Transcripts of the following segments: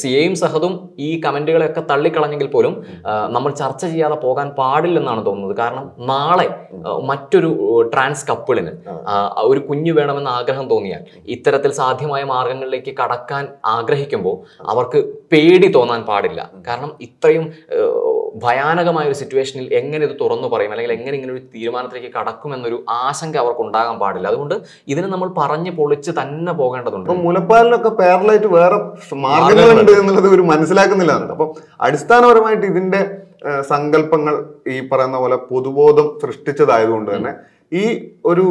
സിയയും സഹദും ഈ കമന്റുകളെയൊക്കെ തള്ളിക്കളഞ്ഞെങ്കിൽ പോലും നമ്മൾ ചർച്ച ചെയ്യാതെ പോകാൻ പാടില്ലെന്നാണ് തോന്നുന്നത്. കാരണം നാളെ മറ്റൊരു ട്രാൻസ് കപ്പിളിന് ഒരു കുഞ്ഞു വേണമെന്ന് ആഗ്രഹം തോന്നിയാൽ ഇത്തരത്തിൽ സാധ്യമായ മാർഗങ്ങളിലേക്ക് കടക്കാൻ ആഗ്രഹിക്കുമ്പോൾ അവർക്ക് പേടി തോന്നാൻ പാടില്ല. കാരണം ഇത്രയും ഭയാനകമായ ഒരു സിറ്റുവേഷനിൽ എങ്ങനെ ഇത് തുറന്നു പറയും? അല്ലെങ്കിൽ എങ്ങനെ ഇങ്ങനെ ഒരു തീരുമാനത്തിലേക്ക് കടക്കുമെന്നൊരു ആശങ്ക അവർക്ക് ഉണ്ടാകാൻ പാടില്ല. അതുകൊണ്ട് ഇതിനെ നമ്മൾ പറഞ്ഞു പൊളിച്ച് തന്നെ പോകേണ്ടതുണ്ട്. മുലപ്പാലിനൊക്കെ പാരലായിട്ട് വേറെ മാർഗങ്ങളുണ്ട് എന്നുള്ളത് ഇവർ മനസ്സിലാക്കുന്നില്ല അപ്പൊ അടിസ്ഥാനപരമായിട്ട് ഇതിന്റെ സങ്കല്പങ്ങൾ ഈ പറയുന്ന പോലെ പൊതുബോധം സൃഷ്ടിച്ചതായതുകൊണ്ട് തന്നെ ഈ ഒരു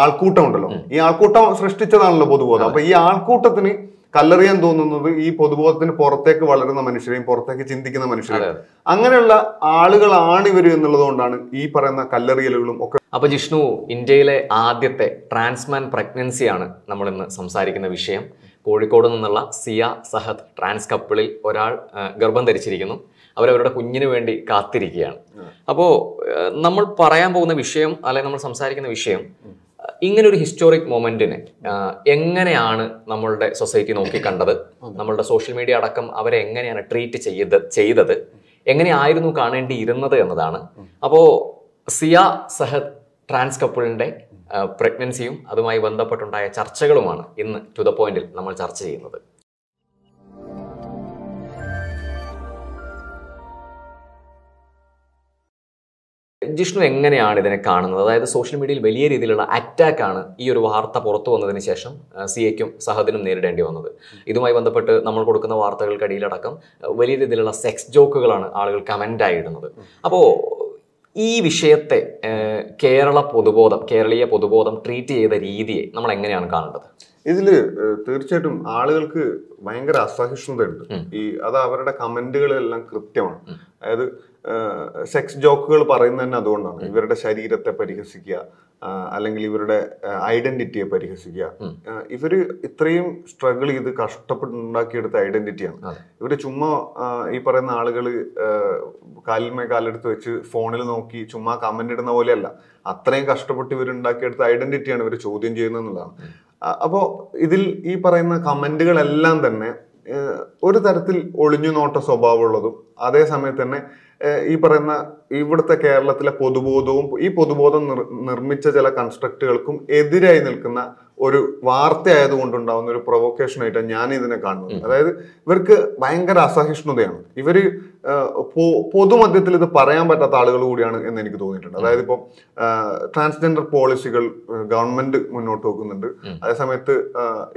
ആൾക്കൂട്ടം ഉണ്ടല്ലോ ഈ ആൾക്കൂട്ടം സൃഷ്ടിച്ചതാണല്ലോ പൊതുബോധം. അപ്പൊ ഈ ആൾക്കൂട്ടത്തിന് കല്ലെറിയാൻ തോന്നുന്നത് ഈ പൊതുബോധത്തിന് പുറത്തേക്ക് വളരുന്ന മനുഷ്യരെയും പുറത്തേക്ക് ചിന്തിക്കുന്ന മനുഷ്യരെയും. അങ്ങനെയുള്ള ആളുകളാണ് ഇവർ എന്നുള്ളത് കൊണ്ടാണ് ഈ പറയുന്ന കല്ലെറിയലുകളും ഒക്കെ അപ്പൊ ജിഷ്ണു ഇന്ത്യയിലെ ആദ്യത്തെ ട്രാൻസ്മാൻ പ്രഗ്നൻസിയാണ് നമ്മൾ ഇന്ന് സംസാരിക്കുന്ന വിഷയം. കോഴിക്കോട് നിന്നുള്ള സിയ സഹദ് ട്രാൻസ് കപ്പിളിൽ ഒരാൾ ഗർഭം ധരിച്ചിരിക്കുന്നു. അവരവരുടെ കുഞ്ഞിന് വേണ്ടി കാത്തിരിക്കുകയാണ്. അപ്പോൾ നമ്മൾ പറയാൻ പോകുന്ന വിഷയം അല്ലെങ്കിൽ നമ്മൾ സംസാരിക്കുന്ന വിഷയം ഇങ്ങനെ ഒരു ഹിസ്റ്റോറിക് മൊമെന്റിനെ എങ്ങനെയാണ് നമ്മളുടെ സൊസൈറ്റി നോക്കിക്കണ്ടത് നമ്മളുടെ സോഷ്യൽ മീഡിയ അടക്കം അവരെ എങ്ങനെയാണ് ട്രീറ്റ് ചെയ്ത് ചെയ്തത്? എങ്ങനെയായിരുന്നു കാണേണ്ടിയിരുന്നത് എന്നതാണ്. അപ്പോൾ സിയ സഹദ് ട്രാൻസ് കപ്പിളിന്റെ പ്രഗ്നൻസിയും അതുമായി ബന്ധപ്പെട്ടുണ്ടായ ചർച്ചകളുമാണ് ഇന്ന് ടു ദ പോയിന്റിൽ നമ്മൾ ചർച്ച ചെയ്യുന്നത്. ജിഷ്ണു എങ്ങനെയാണ് ഇതിനെ കാണുന്നത്? അതായത് സോഷ്യൽ മീഡിയയിൽ വലിയ രീതിയിലുള്ള അറ്റാക്ക് ആണ് ഈ ഒരു വാർത്ത പുറത്തു വന്നതിന് ശേഷം സി എക്കും സഹദിനും നേരിടേണ്ടി വന്നത്. ഇതുമായി ബന്ധപ്പെട്ട് നമ്മൾ കൊടുക്കുന്ന വാർത്തകൾക്കിടയിലടക്കം വലിയ രീതിയിലുള്ള സെക്സ് ജോക്കുകളാണ് ആളുകൾ കമന്റായി ഇടുന്നത്. അപ്പോൾ ഈ വിഷയത്തെ കേരള പൊതുബോധം കേരളീയ പൊതുബോധം ട്രീറ്റ് ചെയ്ത രീതിയെ നമ്മൾ എങ്ങനെയാണ് കാണേണ്ടത്? ഇതിൽ തീർച്ചയായിട്ടും ആളുകൾക്ക് ഭയങ്കര അസഹിഷ്ണുതയുണ്ട്. ഈ അത് അവരുടെ കമന്റുകളെല്ലാം കൃത്യമാണ്. അതായത് സെക്സ് ജോക്കുകൾ പറയുന്നത് തന്നെ അതുകൊണ്ടാണ്. ഇവരുടെ ശരീരത്തെ പരിഹസിക്കുക അല്ലെങ്കിൽ ഇവരുടെ ഐഡന്റിറ്റിയെ പരിഹസിക്കുക. ഇവർ ഇത്രയും സ്ട്രഗിൾ ചെയ്ത് കഷ്ടപ്പെട്ടുണ്ടാക്കിയെടുത്ത ഐഡന്റിറ്റിയാണ്. ഇവർ ചുമ്മാ ഈ പറയുന്ന ആളുകൾ കാലിന്മേ കാലെടുത്ത് വെച്ച് ഫോണിൽ നോക്കി ചുമ്മാ കമന്റ് ഇടുന്ന പോലെയല്ല. അത്രയും കഷ്ടപ്പെട്ട് ഇവർ ഉണ്ടാക്കിയെടുത്ത ഐഡന്റിറ്റിയാണ് ഇവർ ചോദ്യം ചെയ്യുന്നത് എന്നുള്ളതാണ്. അ- അപ്പോ ഇതിൽ ഈ പറയുന്ന കമന്റുകളെല്ലാം തന്നെ ഒരു തരത്തിൽ ഒളിഞ്ഞു നോട്ട സ്വഭാവമുള്ളതും അതേ സമയത്ത് തന്നെ ഈ പറയുന്ന ഇവിടുത്തെ കേരളത്തിലെ പൊതുബോധവും ഈ പൊതുബോധം നിർമ്മിച്ച ചില കൺസ്ട്രക്റ്റുകൾക്കും എതിരായി നിൽക്കുന്ന ഒരു വാർത്തയായതുകൊണ്ടുണ്ടാവുന്ന ഒരു പ്രൊവോക്കേഷൻ ആയിട്ടാണ് ഞാൻ ഇതിനെ കാണുന്നത് അതായത് ഇവർക്ക് ഭയങ്കര അസഹിഷ്ണുതയാണ്. ഇവർ പൊതുമധ്യത്തിൽ ഇത് പറയാൻ പറ്റാത്ത ആളുകൾ കൂടിയാണ് എന്ന് എനിക്ക് തോന്നിയിട്ടുണ്ട്. അതായത് ഇപ്പം ട്രാൻസ്ജെൻഡർ പോളിസികൾ ഗവൺമെന്റ് മുന്നോട്ട് വെക്കുന്നുണ്ട്. അതേസമയത്ത്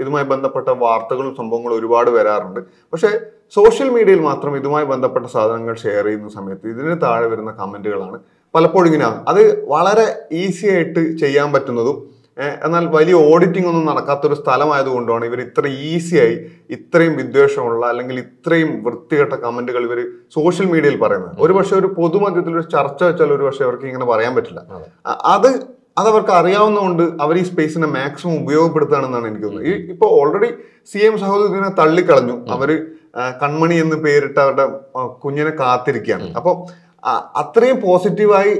ഇതുമായി ബന്ധപ്പെട്ട വാർത്തകളും സംഭവങ്ങളും ഒരുപാട് വരാറുണ്ട്. പക്ഷേ സോഷ്യൽ മീഡിയയിൽ മാത്രം ഇതുമായി ബന്ധപ്പെട്ട സാധനങ്ങൾ ഷെയർ ചെയ്യുന്ന സമയത്ത് ഇതിന് താഴെ വരുന്ന കമന്റുകളാണ് പലപ്പോഴും ഇങ്ങനെയാണ് അത് വളരെ ഈസി ആയിട്ട് ചെയ്യാൻ പറ്റുന്നതും എന്നാൽ വലിയ ഓഡിറ്റിംഗ് ഒന്നും നടക്കാത്തൊരു സ്ഥലമായതുകൊണ്ടാണ് ഇവർ ഇത്ര ഈസിയായി ഇത്രയും വിദ്വേഷമുള്ള അല്ലെങ്കിൽ ഇത്രയും വൃത്തികെട്ട കമന്റുകൾ ഇവർ സോഷ്യൽ മീഡിയയിൽ പറയുന്നത്. ഒരു പക്ഷേ ഒരു പൊതുമധ്യത്തിൽ ഒരു ചർച്ച വെച്ചാൽ ഒരു പക്ഷേ അവർക്ക് ഇങ്ങനെ പറയാൻ പറ്റില്ല. അത്. അതവർക്ക് അറിയാവുന്നതുകൊണ്ട് അവർ ഈ സ്പേസിനെ മാക്സിമം ഉപയോഗപ്പെടുത്തുകയാണെന്നാണ് എനിക്ക് തോന്നുന്നത്. ഈ ഇപ്പൊ ഓൾറെഡി സി എം സഹോദരി ഇതിനെ തള്ളിക്കളഞ്ഞു അവർ കൺമണി എന്ന് പേരിട്ട് അവരുടെ കുഞ്ഞിനെ കാത്തിരിക്കുകയാണ്. അപ്പൊ ആ- അത്രയും പോസിറ്റീവായി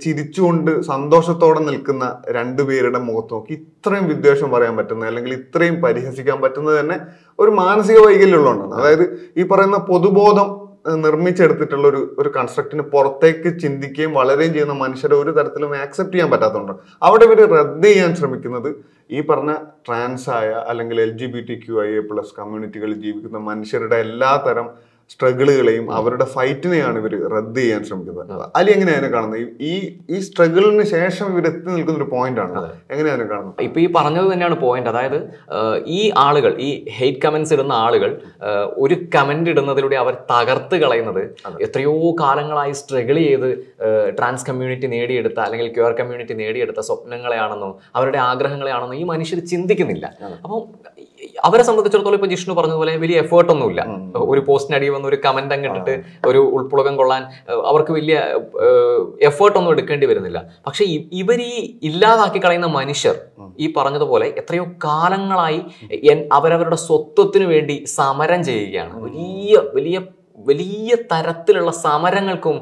ചിരിച്ചുകൊണ്ട് സന്തോഷത്തോടെ നിൽക്കുന്ന രണ്ടുപേരുടെ മുഖത്ത് നോക്കി ഇത്രയും വിദ്വേഷം പറയാൻ പറ്റുന്നത് അല്ലെങ്കിൽ ഇത്രയും പരിഹസിക്കാൻ പറ്റുന്നത് തന്നെ ഒരു മാനസിക വൈകല്യമുള്ളതാണ് അതായത് ഈ പറയുന്ന പൊതുബോധം നിർമ്മിച്ചെടുത്തിട്ടുള്ള ഒരു ഒരു കൺസ്ട്രക്റ്റിന് പുറത്തേക്ക് ചിന്തിക്കുകയും വളരെയും ചെയ്യുന്ന മനുഷ്യരെ ഒരു തരത്തിലും ആക്സെപ്റ്റ് ചെയ്യാൻ പറ്റാത്തതുകൊണ്ട്. അവിടെ ഇവർ റദ്ദ് ചെയ്യാൻ ശ്രമിക്കുന്നത് ഈ പറഞ്ഞ ട്രാൻസായ ആയ അല്ലെങ്കിൽ L G B T Q I A plus കമ്മ്യൂണിറ്റികളിൽ ജീവിക്കുന്ന മനുഷ്യരുടെ എല്ലാ തരം സ്ട്രഗിളുകളെയും അവരുടെ ഫൈറ്റിനെയാണ് ഇവർ റദ്ദ് ചെയ്യാൻ ശ്രമിക്കുന്നത്. അലി എങ്ങനെയാണ് കാണുന്നത്? ഈ- ഈ സ്ട്രഗിളിന് ശേഷം ഇവർ എത്തി നിൽക്കുന്ന ഒരു പോയിന്റ് ആണ് എങ്ങനെയാണ് കാണുന്നത്? ഇപ്പൊ ഈ പറഞ്ഞത് തന്നെയാണ് പോയിന്റ് അതായത് ഈ ആളുകൾ ഈ ഹെയ്റ്റ് കമന്റ്സ് ഇടുന്ന ആളുകൾ ഒരു കമന്റ് ഇടുന്നതിലൂടെ അവർ തകർത്ത് കളയുന്നത് എത്രയോ കാലങ്ങളായി സ്ട്രഗിൾ ചെയ്ത് ട്രാൻസ് കമ്മ്യൂണിറ്റി നേടിയെടുത്ത അല്ലെങ്കിൽ ക്യൂർ കമ്മ്യൂണിറ്റി നേടിയെടുത്ത സ്വപ്നങ്ങളെയാണെന്നോ അവരുടെ ആഗ്രഹങ്ങളെയാണെന്നോ ഈ മനുഷ്യർ ചിന്തിക്കുന്നില്ല. അപ്പം അവരെ സംബന്ധിച്ചിടത്തോളം ഇപ്പൊ ജിഷ്ണു പറഞ്ഞതുപോലെ വലിയ എഫേർട്ട് ഒന്നുമില്ല. ഒരു പോസ്റ്റിനടി വന്ന് ഒരു കമന്റ് അങ്ങ് ഇട്ടിട്ട് ഒരു ഉൾപ്പുളകം കൊള്ളാൻ അവർക്ക് വലിയ എഫേർട്ട് ഒന്നും എടുക്കേണ്ടി വരുന്നില്ല. പക്ഷെ ഇവർ ഈ ഇല്ലാതാക്കി കളയുന്ന മനുഷ്യർ ഈ പറഞ്ഞതുപോലെ എത്രയോ കാലങ്ങളായി അവരവരുടെ സ്വത്വത്തിന് വേണ്ടി സമരം ചെയ്യുകയാണ്. വലിയ വലിയ വലിയ തരത്തിലുള്ള സമരങ്ങൾക്കും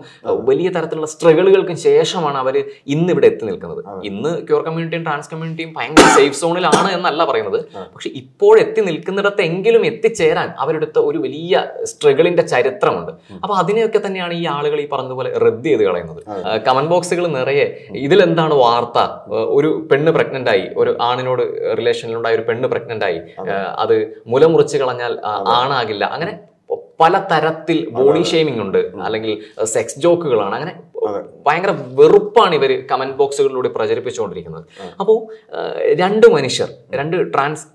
വലിയ തരത്തിലുള്ള സ്ട്രഗിളുകൾക്കും ശേഷമാണ് അവർ ഇന്ന് ഇവിടെ എത്തി നിൽക്കുന്നത്. ഇന്ന് ക്യൂർ കമ്മ്യൂണിറ്റിയും ട്രാൻസ് കമ്മ്യൂണിറ്റിയും ഭയങ്കര സേഫ് സോണിലാണ് എന്നല്ല പറയുന്നത്. പക്ഷെ ഇപ്പോൾ എത്തി നിൽക്കുന്നിടത്തെങ്കിലും എത്തിച്ചേരാൻ അവരെടുത്ത ഒരു വലിയ സ്ട്രഗിളിന്റെ ചരിത്രമുണ്ട്. അപ്പൊ അതിനെയൊക്കെ തന്നെയാണ് ഈ ആളുകൾ ഈ പറഞ്ഞതുപോലെ റദ്ദ് ചെയ്ത് കളയുന്നത്. കമന്റ് ബോക്സുകൾ നിറയെ ഇതിലെന്താണ് വാർത്ത? ഒരു പെണ്ണ് പ്രഗ്നന്റ് ആയി ഒരു ആണിനോട് റിലേഷനിലുണ്ടായ ഒരു പെണ്ണ് പ്രഗ്നന്റ് ആയി അത്. മുല മുറിച്ച് കളഞ്ഞാൽ ആണാകില്ല. അങ്ങനെ പല തരത്തിൽ ബോഡി ഷെയ്മിംഗ് ഉണ്ട് അല്ലെങ്കിൽ സെക്സ് ജോക്കുകളാണ്. അങ്ങനെ ഭയങ്കര വെറുപ്പാണ് ഇവർ കമന്റ് ബോക്സുകളിലൂടെ പ്രചരിപ്പിച്ചുകൊണ്ടിരിക്കുന്നത്. അപ്പോൾ രണ്ട് മനുഷ്യർ രണ്ട് ട്രാൻസ്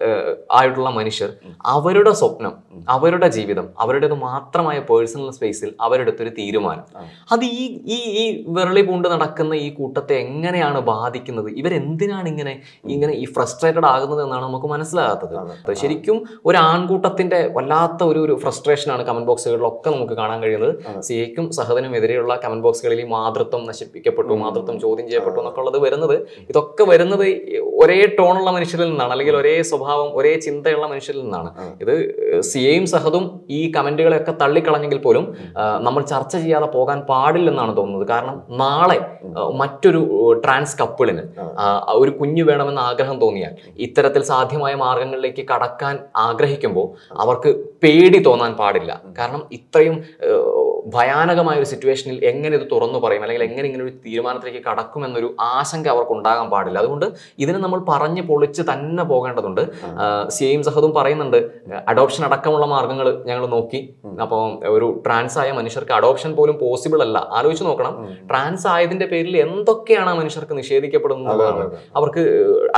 ആയിട്ടുള്ള മനുഷ്യർ അവരുടെ സ്വപ്നം അവരുടെ ജീവിതം അവരുടേത് മാത്രമായ പേഴ്സണൽ സ്പേസിൽ അവരെടുത്തൊരു തീരുമാനം. അത് ഈ ഈ ഈ വിരളി പൂണ്ട് നടക്കുന്ന ഈ കൂട്ടത്തെ എങ്ങനെയാണ് ബാധിക്കുന്നത്? ഇവരെന്തിനാണ് ഇങ്ങനെ ഇങ്ങനെ ഈ ഫ്രസ്ട്രേറ്റഡ് ആകുന്നത് എന്നാണ് നമുക്ക് മനസ്സിലാകാത്തത്. ശരിക്കും ഒരു ആൺകൂട്ടത്തിന്റെ വല്ലാത്ത ഒരു ഒരു ഫ്രസ്ട്രേഷനാണ് കമന്റ് ബോക്സുകളിലൊക്കെ നമുക്ക് കാണാൻ കഴിയുന്നത്. സിയയ്ക്കും സഹദനും എതിരെയുള്ള കമന്റ് ബോക്സുകളിൽ ഈ മാതൃത്വം നശിപ്പിക്കപ്പെട്ടു മാതൃത്വം ചോദ്യം ചെയ്യപ്പെട്ടു എന്നൊക്കെ ഉള്ളത് വരുന്നത്. ഇതൊക്കെ വരുന്നത് ഒരേ ടോണുള്ള മനുഷ്യരിൽ നിന്നാണ് അല്ലെങ്കിൽ ഒരേ സ്വഭാവം ഒരേ ചിന്തയുള്ള മനുഷ്യരിൽ നിന്നാണ്. ഇത് സിയയും സഹദും ഈ കമന്റുകളെയൊക്കെ തള്ളിക്കളഞ്ഞെങ്കിൽ പോലും നമ്മൾ ചർച്ച ചെയ്യാതെ പോകാൻ പാടില്ലെന്നാണ് തോന്നുന്നത്. കാരണം നാളെ മറ്റൊരു ട്രാൻസ് കപ്പിളിന് ഒരു കുഞ്ഞു വേണമെന്ന് ആഗ്രഹം തോന്നിയാൽ ഇത്തരത്തിൽ സാധ്യമായ മാർഗങ്ങളിലേക്ക് കടക്കാൻ ആഗ്രഹിക്കുമ്പോൾ അവർക്ക് പേടി തോന്നാൻ പാടില്ല. കാരണം ഇത്രയും ഭയാനകമായ ഒരു സിറ്റുവേഷനിൽ എങ്ങനെ ഇത് തുറന്നു പറയും. അല്ലെങ്കിൽ എങ്ങനെ ഇങ്ങനെ ഒരു തീരുമാനത്തിലേക്ക് കടക്കും എന്നൊരു ആശങ്ക അവർക്ക് ഉണ്ടാകാൻ പാടില്ല. അതുകൊണ്ട് ഇതിനെ നമ്മൾ പറഞ്ഞ് പൊളിച്ച് തന്നെ പോകേണ്ടതുണ്ട്. സെയിം സഹദും പറയുന്നുണ്ട് അഡോപ്ഷൻ അടക്കമുള്ള മാർഗങ്ങൾ ഞങ്ങൾ നോക്കി. അപ്പോൾ ഒരു ട്രാൻസ് ആയ മനുഷ്യർക്ക് അഡോപ്ഷൻ പോലും പോസിബിൾ അല്ല. ആലോചിച്ച് നോക്കണം. ട്രാൻസ് ആയതിന്റെ പേരിൽ എന്തൊക്കെയാണ് ആ മനുഷ്യർക്ക് നിഷേധിക്കപ്പെടുന്നത് അവർക്ക്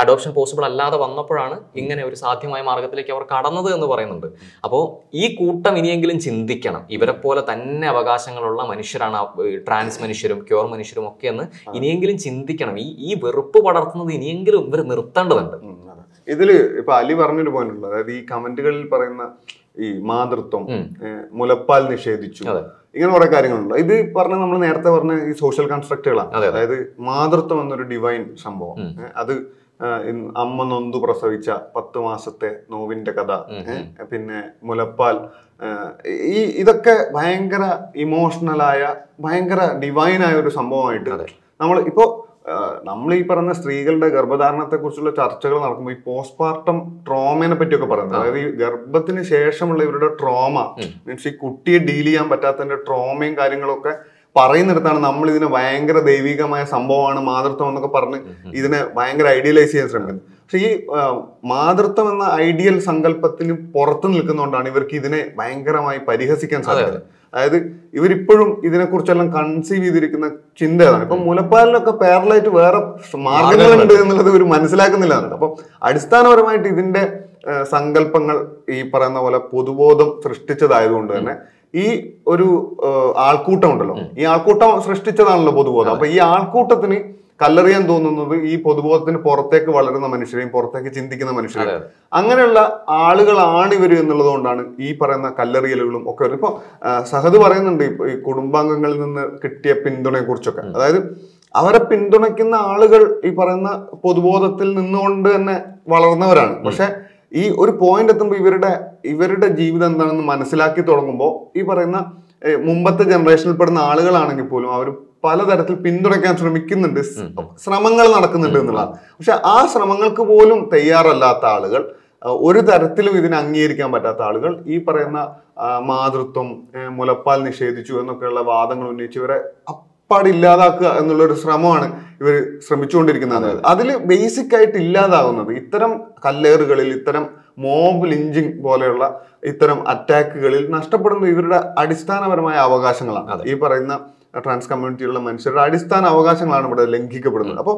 അഡോപ്ഷൻ പോസിബിൾ അല്ലാതെ വന്നപ്പോഴാണ് ഇങ്ങനെ ഒരു സാധ്യമായ മാർഗത്തിലേക്ക് അവർ കടന്നത് എന്ന് പറയുന്നുണ്ട്. അപ്പോൾ ഈ കൂട്ടം ഇനിയെങ്കിലും ചിന്തിക്കണം. ഇവരെ പോലെ തന്നെ അവകാശങ്ങളുള്ള മനുഷ്യരാണ് ട്രാൻസ് മനുഷ്യർ മനുഷ്യരും ക്യോർ മനുഷ്യരും ഒക്കെ എന്ന് ഇനിയെങ്കിലും ചിന്തിക്കണം. ഈ ഈ വെറുപ്പ് പടർത്തുന്നത് ഇനിയെങ്കിലും ഇവർ നിർത്തേണ്ടതുണ്ട്. ഇതിൽ ഇപ്പൊ അലി പറഞ്ഞൊരു പോയിന്റ് ഉണ്ട്. അതായത് ഈ കമന്റുകളിൽ പറയുന്ന ഈ മാതൃത്വം മുലപ്പാൽ നിഷേധിച്ചു. ഇങ്ങനെ കുറെ കാര്യങ്ങളുണ്ട്. ഇത് പറഞ്ഞ നമ്മൾ നേരത്തെ പറഞ്ഞ ഈ സോഷ്യൽ കൺസ്ട്രക്റ്റുകളാണ് അതെ, അതെ. അതായത് മാതൃത്വം എന്നൊരു ഡിവൈൻ സംഭവം. അത് അമ്മ നൊന്തു പ്രസവിച്ച പത്ത് മാസത്തെ നോവിന്റെ കഥ പിന്നെ മുലപ്പാൽ ഈ ഇതൊക്കെ ഭയങ്കര ഇമോഷണലായ ഭയങ്കര ഡിവൈനായ ഒരു സംഭവമായിട്ട് നമ്മൾ ഇപ്പോ നമ്മൾ ഈ പറഞ്ഞ സ്ത്രീകളുടെ ഗർഭധാരണത്തെ കുറിച്ചുള്ള ചർച്ചകൾ നടക്കുമ്പോൾ ഈ പോസ്റ്റ്മോർട്ടം ട്രോമയെ പറ്റിയൊക്കെ പറയുന്നത്. അതായത് ഈ ഗർഭത്തിന് ശേഷമുള്ള ഇവരുടെ ട്രോമ മീൻസ് ഈ കുട്ടിയെ ഡീൽ ചെയ്യാൻ പറ്റാത്തതിന്റെ ട്രോമയും കാര്യങ്ങളൊക്കെ പറയുന്നിടത്താണ് നമ്മൾ ഇതിനെ ഭയങ്കര ദൈവികമായ സംഭവമാണ് മാതൃത്വം എന്നൊക്കെ പറഞ്ഞ് ഇതിനെ ഭയങ്കര ഐഡിയലൈസ് ചെയ്യാൻ ശ്രമിക്കുന്നത്. പക്ഷെ ഈ മാതൃത്വം എന്ന ഐഡിയൽ സങ്കല്പത്തിന് പുറത്തു നിൽക്കുന്നതുകൊണ്ടാണ് ഇവർക്ക് ഇതിനെ ഭയങ്കരമായി പരിഹസിക്കാൻ സാധിക്കുന്നത് അതായത് ഇവരിപ്പോഴും ഇതിനെക്കുറിച്ചെല്ലാം കൺസീവ് ചെയ്തിരിക്കുന്ന ചിന്ത ഏതാണ്? ഇപ്പൊ മുലപ്പാലിനൊക്കെ പാരലായിട്ട് വേറെ മാർഗങ്ങളുണ്ട് എന്നുള്ളത് ഇവർ മനസ്സിലാക്കുന്നില്ല അപ്പൊ അടിസ്ഥാനപരമായിട്ട് ഇതിന്റെ സങ്കല്പങ്ങൾ ഈ പറയുന്ന പോലെ പൊതുബോധം സൃഷ്ടിച്ചതായതുകൊണ്ട് തന്നെ ഈ ഒരു ആൾക്കൂട്ടം ഉണ്ടല്ലോ. ഈ ആൾക്കൂട്ടം സൃഷ്ടിച്ചതാണല്ലോ പൊതുബോധം. അപ്പൊ ഈ ആൾക്കൂട്ടത്തിന് കല്ലെറിയാൻ തോന്നുന്നത് ഈ പൊതുബോധത്തിന് പുറത്തേക്ക് വളരുന്ന മനുഷ്യരെയും പുറത്തേക്ക് ചിന്തിക്കുന്ന മനുഷ്യരെയും. അങ്ങനെയുള്ള ആളുകളാണ് ഇവർ എന്നുള്ളത് കൊണ്ടാണ് ഈ പറയുന്ന കല്ലെറിയലുകളും ഒക്കെ. ഇപ്പൊ സഹദ് പറയുന്നുണ്ട് ഈ കുടുംബാംഗങ്ങളിൽ നിന്ന് കിട്ടിയ പിന്തുണയെ കുറിച്ചൊക്കെ അതായത് അവരെ പിന്തുണയ്ക്കുന്ന ആളുകൾ ഈ പറയുന്ന പൊതുബോധത്തിൽ നിന്നുകൊണ്ട് തന്നെ വളർന്നവരാണ്. പക്ഷെ ഈ ഒരു പോയിന്റ് എത്തുമ്പോൾ ഇവരുടെ ഇവരുടെ ജീവിതം എന്താണെന്ന് മനസ്സിലാക്കി തുടങ്ങുമ്പോൾ ഈ പറയുന്ന മുമ്പത്തെ ജനറേഷനിൽ പെടുന്ന ആളുകളാണെങ്കിൽ പോലും അവർ പലതരത്തിൽ പിന്തുണയ്ക്കാൻ ശ്രമിക്കുന്നുണ്ട്. ശ്രമങ്ങൾ നടക്കുന്നുണ്ട് എന്നുള്ളതാണ്. പക്ഷെ ആ ശ്രമങ്ങൾക്ക് പോലും തയ്യാറല്ലാത്ത ആളുകൾ ഒരു തരത്തിലും ഇതിനെ അംഗീകരിക്കാൻ പറ്റാത്ത ആളുകൾ ഈ പറയുന്ന മാതൃത്വം മുലപ്പാൽ നിഷേധിച്ചു എന്നൊക്കെയുള്ള വാദങ്ങൾ ഉന്നയിച്ച് ഇവരെ അപ്പാട് ഇല്ലാതാക്കുക എന്നുള്ള ഒരു ശ്രമമാണ് ഇവർ ശ്രമിച്ചുകൊണ്ടിരിക്കുന്നത്. അതിൽ ബേസിക് ആയിട്ട് ഇല്ലാതാകുന്നത് ഇത്തരം കല്ലേറുകളിൽ ഇത്തരം മോബ് ലിഞ്ചിങ് പോലെയുള്ള ഇത്തരം അറ്റാക്കുകളിൽ നഷ്ടപ്പെടുന്ന ഇവരുടെ അടിസ്ഥാനപരമായ അവകാശങ്ങളാണ്. ഈ പറയുന്ന ട്രാൻസ് കമ്മ്യൂണിറ്റിയിലുള്ള മനുഷ്യരുടെ അടിസ്ഥാന അവകാശങ്ങളാണ് ഇവിടെ ലംഘിക്കപ്പെടുന്നത്. അപ്പോൾ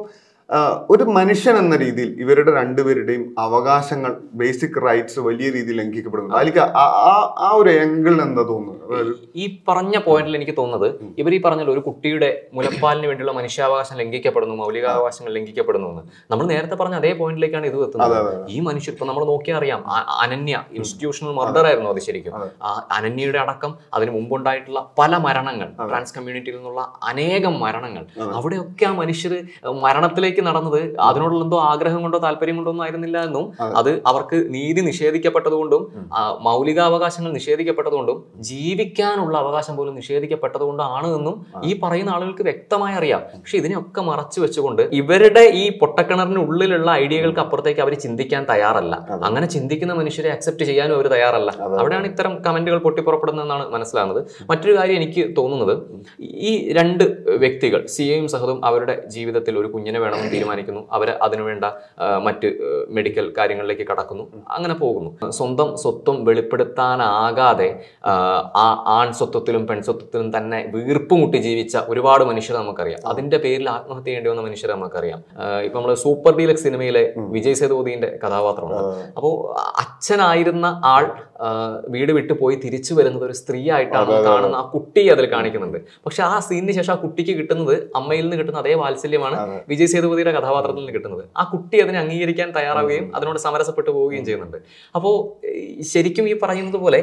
ഒരു മനുഷ്യൻ എന്ന രീതിയിൽ ഇവരുടെ രണ്ടുപേരുടെയും അവകാശങ്ങൾ ബേസിക് റൈറ്റ്സ് വലിയ രീതിയിൽ ലംഘിക്കപ്പെടുന്നു. അതിലേക്ക് ആ- ഒരു ആംഗിളിൽ എന്താ തോന്നുന്നത്? ഈ പറഞ്ഞ പോയിന്റിൽ എനിക്ക് തോന്നുന്നത് ഇവർ ഈ പറഞ്ഞല്ലോ ഒരു കുട്ടിയുടെ മുലപ്പാലിന് വേണ്ടിയുള്ള മനുഷ്യാവകാശം ലംഘിക്കപ്പെടുന്നു മൗലികാവകാശങ്ങൾ ലംഘിക്കപ്പെടുന്നു എന്ന്. നമ്മൾ നേരത്തെ പറഞ്ഞ അതേ പോയിന്റിലേക്കാണ് ഇത് എത്തുന്നത്. ഈ മനുഷ്യർ ഇപ്പൊ നമ്മൾ നോക്കിയാൽ അറിയാം അനന്യ ഇൻസ്റ്റിറ്റ്യൂഷണൽ മർഡർ ആയിരുന്നു അത് ശരിക്കും. അനന്യയുടെ അടക്കം അതിന് മുമ്പുണ്ടായിട്ടുള്ള പല മരണങ്ങൾ ട്രാൻസ് കമ്മ്യൂണിറ്റിയിൽ നിന്നുള്ള അനേകം മരണങ്ങൾ. അവിടെയൊക്കെ ആ മനുഷ്യർ മരണത്തിലേക്ക് നടന്നത് അതിനോടുള്ള എന്തോ ആഗ്രഹം കൊണ്ടോ താല്പര്യം കൊണ്ടോ ഒന്നും ആയിരുന്നില്ല എന്നും അത്. അവർക്ക് നീതി നിഷേധിക്കപ്പെട്ടതുകൊണ്ടും മൗലികാവകാശങ്ങൾ നിഷേധിക്കപ്പെട്ടതുകൊണ്ടും ജീവിക്കാനുള്ള അവകാശം പോലും നിഷേധിക്കപ്പെട്ടതുകൊണ്ടാണ് എന്നും ഈ പറയുന്ന ആളുകൾക്ക് വ്യക്തമായി അറിയാം. പക്ഷെ ഇതിനെയൊക്കെ മറച്ചു വെച്ചുകൊണ്ട് ഇവരുടെ ഈ പൊട്ടക്കിണറിനുള്ളിലുള്ള ഐഡിയകൾക്ക് അപ്പുറത്തേക്ക് അവർ ചിന്തിക്കാൻ തയ്യാറല്ല. അങ്ങനെ ചിന്തിക്കുന്ന മനുഷ്യരെ അക്സെപ്റ്റ് ചെയ്യാനും അവർ തയ്യാറല്ല. അവിടെയാണ് ഇത്തരം കമന്റുകൾ പൊട്ടിപ്പുറപ്പെടുന്നതെന്നാണ് മനസ്സിലാകുന്നത്. മറ്റൊരു കാര്യം എനിക്ക് തോന്നുന്നത് ഈ രണ്ട് വ്യക്തികൾ സിയയും സഹദും അവരുടെ ജീവിതത്തിൽ ഒരു കുഞ്ഞിനെ വേണമെന്ന് തീരുമാനിക്കുന്നു. അവർ അതിനുവേണ്ട മറ്റ് മെഡിക്കൽ കാര്യങ്ങളിലേക്ക് കടക്കുന്നു. അങ്ങനെ പോകുന്നു. സ്വന്തം സ്വത്വം വെളിപ്പെടുത്താനാകാതെ ആൺ സ്വത്വത്തിലും പെൺസ്വത്വത്തിലും തന്നെ വീർപ്പുമുട്ടി ജീവിച്ച ഒരുപാട് മനുഷ്യരെ നമുക്കറിയാം. അതിന്റെ പേരിൽ ആത്മഹത്യ ചെയ്യേണ്ടി വന്ന മനുഷ്യരെ നമുക്കറിയാം. ഇപ്പൊ നമ്മൾ സൂപ്പർ ഡീലക്സ് സിനിമയിലെ വിജയ് സേതുപതിന്റെ കഥാപാത്രമാണ്. അപ്പോൾ അച്ഛനായിരുന്ന ആൾ വീട് വിട്ടു പോയി തിരിച്ചു വരുന്നത് ഒരു സ്ത്രീ ആയിട്ടാണ് കാണുന്ന ആ കുട്ടി അതിൽ കാണിക്കുന്നുണ്ട്. പക്ഷെ ആ സീനിന് ശേഷം ആ കുട്ടിക്ക് കിട്ടുന്നത് അമ്മയിൽ നിന്ന് കിട്ടുന്ന അതേ വാത്സല്യമാണ് വിജയ് സേതുപതിയുടെ കഥാപാത്രത്തിൽ നിന്ന് കിട്ടുന്നത്. ആ കുട്ടി അതിനെ അംഗീകരിക്കാൻ തയ്യാറാവുകയും അതിനോട് സമരസപ്പെട്ടു പോവുകയും ചെയ്യുന്നുണ്ട്. അപ്പോൾ ശരിക്കും ഈ പറയുന്നത് പോലെ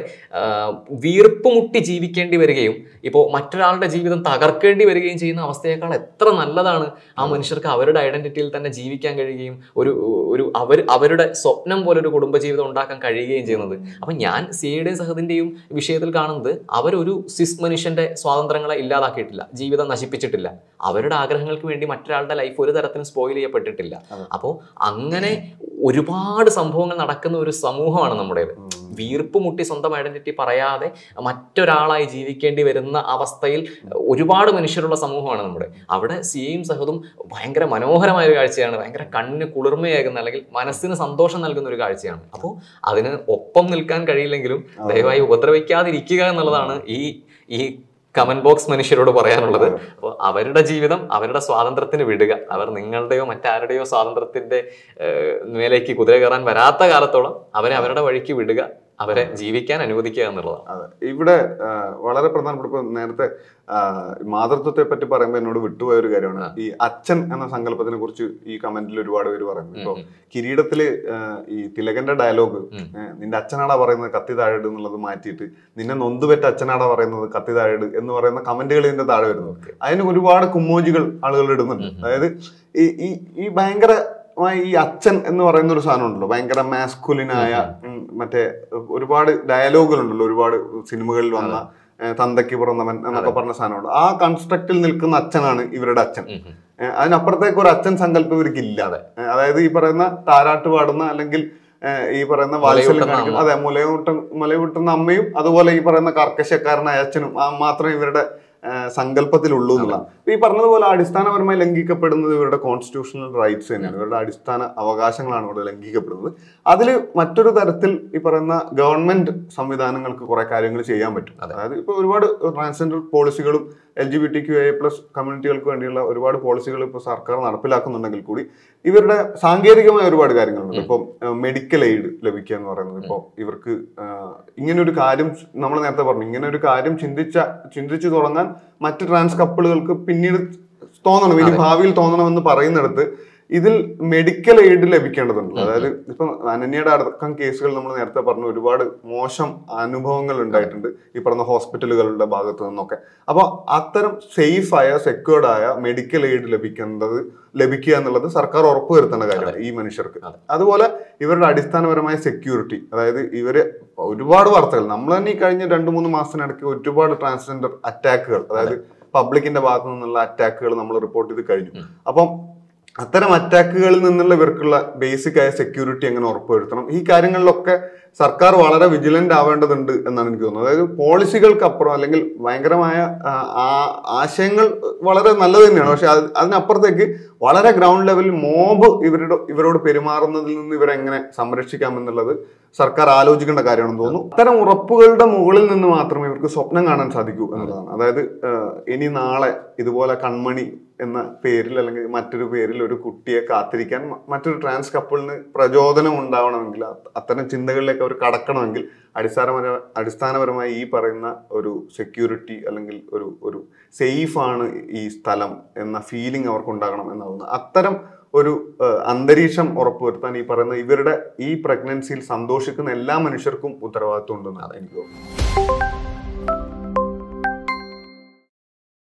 വീർപ്പുമുട്ടി വീർപ്പ് മുട്ടി ജീവിക്കേണ്ടി വരികയും ഇപ്പോൾ മറ്റൊരാളുടെ ജീവിതം തകർക്കേണ്ടി വരികയും ചെയ്യുന്ന അവസ്ഥയേക്കാൾ എത്ര നല്ലതാണ് ആ മനുഷ്യർക്ക് അവരുടെ ഐഡന്റിറ്റിയിൽ തന്നെ ജീവിക്കാൻ കഴിയുകയും ഒരു ഒരു അവർ അവരുടെ സ്വപ്നം പോലെ ഒരു കുടുംബജീവിതം ഉണ്ടാക്കാൻ കഴിയുകയും ചെയ്യുന്നത്. അപ്പം ഞാൻ സിയുടെയും സഹദിന്റെയും വിഷയത്തിൽ കാണുന്നത് അവരൊരു സിസ് മനുഷ്യന്റെ സ്വാതന്ത്ര്യങ്ങളെ ഇല്ലാതാക്കിയിട്ടില്ല ജീവിതം നശിപ്പിച്ചിട്ടില്ല. അവരുടെ ആഗ്രഹങ്ങൾക്ക് വേണ്ടി മറ്റൊരാളുടെ ലൈഫ് ഒരു തരത്തിലും സ്പോയിൽ ചെയ്യപ്പെട്ടിട്ടില്ല. അപ്പോൾ അങ്ങനെ ഒരുപാട് സംഭവങ്ങൾ നടക്കുന്ന ഒരു സമൂഹമാണ് നമ്മുടേത്. വീർപ്പ് മുട്ടി സ്വന്തം ഐഡന്റിറ്റി പറയാതെ മറ്റൊരാളായി ജീവിക്കേണ്ടി വരുന്ന അവസ്ഥയിൽ ഒരുപാട് മനുഷ്യരുള്ള സമൂഹമാണ് നമ്മുടെ. അവിടെ സിയും സഹദും ഭയങ്കര മനോഹരമായ ഒരു കാഴ്ചയാണ്. ഭയങ്കര കണ്ണിന് കുളിർമയേകുന്ന അല്ലെങ്കിൽ മനസ്സിന് സന്തോഷം നൽകുന്ന ഒരു കാഴ്ചയാണ്. അപ്പോൾ അതിന് ഒപ്പം നിൽക്കാൻ കഴിയില്ലെങ്കിലും ദയവായി ഉപദ്രവിക്കാതിരിക്കുക എന്നുള്ളതാണ് ഈ ഈ കമന്റ് ബോക്സ് മനുഷ്യരോട് പറയാനുള്ളത്. അപ്പോൾ അവരുടെ ജീവിതം അവരുടെ സ്വാതന്ത്ര്യത്തിന് വിടുക. അവർ നിങ്ങളുടെയോ മറ്റാരുടെയോ സ്വാതന്ത്ര്യത്തിന്റെ മേലേക്ക് കുതിര കയറാൻ വരാത്ത കാലത്തോളം അവരെ അവരുടെ വഴിക്ക് വിടുക. അവരെ ജീവിക്കാൻ അനുവദിക്കുക എന്നുള്ളതാണ്. അതെ. ഇവിടെ വളരെ പ്രധാനപ്പെട്ട ഇപ്പൊ നേരത്തെ മാതൃത്വത്തെ പറ്റി പറയുമ്പോൾ എന്നോട് വിട്ടുപോയ ഒരു കാര്യമാണ് ഈ അച്ഛൻ എന്ന സങ്കല്പത്തിനെ കുറിച്ച് ഈ കമന്റിൽ ഒരുപാട് പേര് പറയുന്നു. ഇപ്പൊ കിരീടത്തിൽ ഈ തിലകന്റെ ഡയലോഗ് നിന്റെ അച്ഛനാടാ പറയുന്നത് കത്തി താഴെട് എന്നുള്ളത് മാറ്റിയിട്ട് നിന്നെ നൊന്തുപെറ്റ അച്ഛനാടാ പറയുന്നത് കത്തി താഴെട് എന്ന് പറയുന്ന കമന്റുകൾ ഇതിന്റെ താഴെ വരുന്നു. അതിന് ഒരുപാട് കുമ്മോജികൾ ആളുകൾ ഇടുന്നുണ്ട്. അതായത് ഈ ഈ ഈ ഭയങ്കര ഈ അച്ഛൻ എന്ന് പറയുന്ന ഒരു സാധനം ഉണ്ടല്ലോ ഭയങ്കര മാസ്കുലിനായ മറ്റേ ഒരുപാട് ഡയലോഗുകളുണ്ടല്ലോ ഒരുപാട് സിനിമകളിൽ വന്ന തന്തയ്ക്ക് പിറന്നവൻ എന്നൊക്കെ പറഞ്ഞ സാധനമുണ്ട് ആ കൺസ്ട്രക്റ്റിൽ നിൽക്കുന്ന അച്ഛനാണ് ഇവരുടെ അച്ഛൻ. അതിനപ്പുറത്തേക്ക് ഒരു അച്ഛൻ സങ്കല്പം ഇവർക്ക് ഇല്ലാതെ അതായത് ഈ പറയുന്ന താരാട്ട് പാടുന്ന അല്ലെങ്കിൽ ഈ പറയുന്ന വാത്സല്യം കാണിക്കുന്ന അതെ മുലയൂട്ട മുലയൂട്ടുന്ന അമ്മയും അതുപോലെ ഈ പറയുന്ന കർക്കശക്കാരനായ അച്ഛനും മാത്രം ഇവരുടെ സങ്കല്പത്തിലുള്ളൂ എന്നുള്ള. ഈ പറഞ്ഞതുപോലെ അടിസ്ഥാനപരമായി ലംഘിക്കപ്പെടുന്നത് ഇവരുടെ കോൺസ്റ്റിറ്റ്യൂഷണൽ റൈറ്റ്സ് തന്നെയാണ്. ഇവരുടെ അടിസ്ഥാന അവകാശങ്ങളാണ് ഇവിടെ ലംഘിക്കപ്പെടുന്നത്. അതിൽ മറ്റൊരു തരത്തിൽ ഈ പറയുന്ന ഗവൺമെന്റ് സംവിധാനങ്ങൾക്ക് കുറെ കാര്യങ്ങൾ ചെയ്യാൻ പറ്റും. അതായത് ഇപ്പൊ ഒരുപാട് transgender പോളിസികളും L G B T Q A plus കമ്മ്യൂണിറ്റികൾക്ക് വേണ്ടിയുള്ള ഒരുപാട് പോളിസികൾ ഇപ്പോൾ സർക്കാർ നടപ്പിലാക്കുന്നുണ്ടെങ്കിൽ കൂടി ഇവരുടെ സാങ്കേതികമായ ഒരുപാട് കാര്യങ്ങളുണ്ട്. ഇപ്പം മെഡിക്കൽ എയ്ഡ് ലഭിക്കുക എന്ന് പറയുന്നത്. ഇപ്പോൾ ഇവർക്ക് ഇങ്ങനെ ഒരു കാര്യം നമ്മൾ നേരത്തെ പറഞ്ഞു ഇങ്ങനെ ഒരു കാര്യം ചിന്തിച്ച ചിന്തിച്ചു തുടങ്ങാൻ മറ്റ് ട്രാൻസ് കപ്പിളുകൾക്ക് പിന്നീട് തോന്നണം. ഇനി ഭാവിയിൽ തോന്നണമെന്ന് പറയുന്നിടത്ത് ഇതിൽ മെഡിക്കൽ എയ്ഡ് ലഭിക്കേണ്ടതുണ്ട്. അതായത് ഇപ്പം അനന്യയുടെ അടക്കം കേസുകൾ നമ്മൾ നേരത്തെ പറഞ്ഞു ഒരുപാട് മോശം അനുഭവങ്ങൾ ഉണ്ടായിട്ടുണ്ട് ഈ പറഞ്ഞ ഹോസ്പിറ്റലുകളുടെ ഭാഗത്ത് നിന്നൊക്കെ. അപ്പോൾ അത്തരം സേഫ് ആയ സെക്യൂർഡ് ആയ മെഡിക്കൽ എയ്ഡ് ലഭിക്കേണ്ടത് ലഭിക്കുക എന്നുള്ളത് സർക്കാർ ഉറപ്പുവരുത്തേണ്ട കാര്യമാണ് ഈ മനുഷ്യർക്ക്. അതുപോലെ ഇവരുടെ അടിസ്ഥാനപരമായ സെക്യൂരിറ്റി അതായത് ഇവർ ഒരുപാട് വാർത്തകൾ നമ്മൾ തന്നെ ഈ കഴിഞ്ഞ രണ്ട് മൂന്ന് മാസത്തിനിടയ്ക്ക് ഒരുപാട് ട്രാൻസ്ജെൻഡർ അറ്റാക്കുകൾ അതായത് പബ്ലിക്കിന്റെ ഭാഗത്തു നിന്നുള്ള അറ്റാക്കുകൾ നമ്മൾ റിപ്പോർട്ട് ചെയ്ത് കഴിഞ്ഞു. അപ്പം അത്തരം അറ്റാക്കുകളിൽ നിന്നുള്ള ഇവർക്കുള്ള ബേസിക് ആയ സെക്യൂരിറ്റി എങ്ങനെ ഉറപ്പുവരുത്തണം? ഈ കാര്യങ്ങളിലൊക്കെ സർക്കാർ വളരെ വിജിലന്റ് ആവേണ്ടതുണ്ട് എന്നാണ് എനിക്ക് തോന്നുന്നത്. അതായത് പോളിസികൾക്ക് അപ്പുറം അല്ലെങ്കിൽ ഭയങ്കരമായ ആശയങ്ങൾ വളരെ നല്ലത് തന്നെയാണ്. പക്ഷെ അതിനപ്പുറത്തേക്ക് വളരെ ഗ്രൗണ്ട് ലെവലിൽ മോബ് ഇവരുടെ ഇവരോട് പെരുമാറുന്നതിൽ നിന്ന് ഇവരെങ്ങനെ സംരക്ഷിക്കാം എന്നുള്ളത് സർക്കാർ ആലോചിക്കേണ്ട കാര്യമാണെന്ന് തോന്നുന്നു. അത്തരം ഉറപ്പുകളുടെ മുകളിൽ നിന്ന് മാത്രമേ ഇവർക്ക് സ്വപ്നം കാണാൻ സാധിക്കൂ എന്നുള്ളതാണ്. അതായത് ഇനി നാളെ ഇതുപോലെ കൺമണി എന്ന പേരിൽ അല്ലെങ്കിൽ മറ്റൊരു പേരിൽ ഒരു കുട്ടിയെ കാത്തിരിക്കാൻ മറ്റൊരു ട്രാൻസ് കപ്പിളിന് പ്രചോദനം ഉണ്ടാവണമെങ്കിൽ അത്തരം ചിന്തകളിലേക്ക് അവർ കടക്കണമെങ്കിൽ അടിസ്ഥാനപര അടിസ്ഥാനപരമായി ഈ പറയുന്ന ഒരു സെക്യൂരിറ്റി അല്ലെങ്കിൽ ഒരു ഒരു സേഫാണ് ഈ സ്ഥലം എന്ന ഫീലിംഗ് അവർക്കുണ്ടാകണം എന്നാവുന്നു. അത്തരം ഒരു അന്തരീക്ഷം ഉറപ്പുവരുത്താൻ ഈ പറയുന്ന ഇവരുടെ ഈ പ്രഗ്നൻസിയിൽ സന്തോഷിക്കുന്ന എല്ലാ മനുഷ്യർക്കും ഉത്തരവാദിത്വം ഉണ്ടെന്നാണ് എനിക്ക് തോന്നുന്നത്.